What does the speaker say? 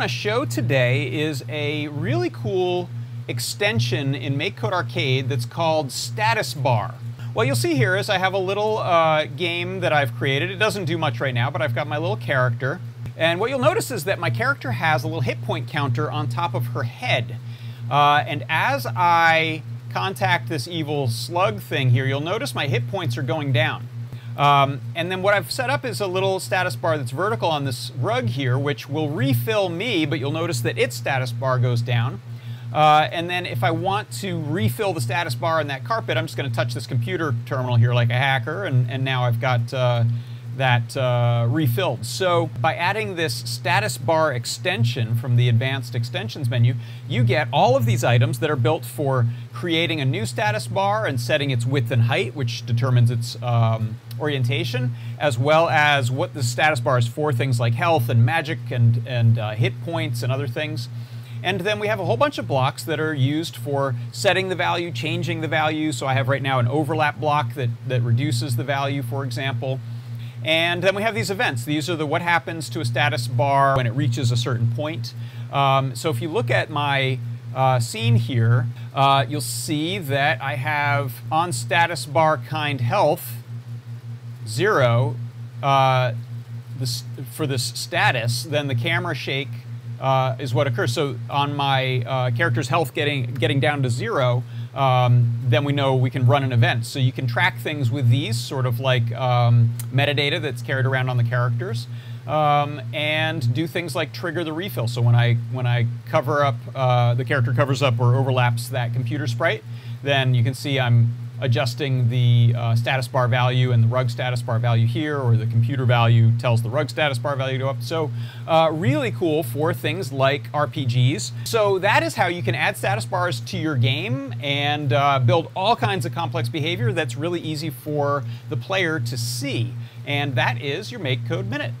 want to show today is a really cool extension in MakeCode Arcade that's called Status Bar. What you'll see here is I have a little uh, game that I've created. It doesn't do much right now, but I've got my little character. And what you'll notice is that my character has a little hit point counter on top of her head. Uh, and as I contact this evil slug thing here, you'll notice my hit points are going down. Um, and then what I've set up is a little status bar that's vertical on this rug here, which will refill me, but you'll notice that its status bar goes down. Uh, and then if I want to refill the status bar on that carpet, I'm just going to touch this computer terminal here like a hacker, and, and now I've got uh, that uh, refilled. So by adding this status bar extension from the advanced extensions menu, you get all of these items that are built for creating a new status bar and setting its width and height, which determines its um, orientation, as well as what the status bar is for, things like health and magic and, and uh, hit points and other things. And then we have a whole bunch of blocks that are used for setting the value, changing the value. So I have right now an overlap block that, that reduces the value, for example. And then we have these events. These are the what happens to a status bar when it reaches a certain point. Um, so if you look at my uh, scene here, uh, you'll see that I have on status bar kind health zero uh, this, for this status, then the camera shake uh, is what occurs. So on my uh, character's health getting getting down to zero, um, then we know we can run an event. So you can track things with these, sort of like um, metadata that's carried around on the characters, um, and do things like trigger the refill. So when I when I cover up, uh, the character covers up or overlaps that computer sprite, then you can see I'm adjusting the uh, status bar value and the rug status bar value here, or the computer value tells the rug status bar value to up. So uh, really cool for things like RPGs. So that is how you can add status bars to your game and uh, build all kinds of complex behavior that's really easy for the player to see. And that is your MakeCode Minute.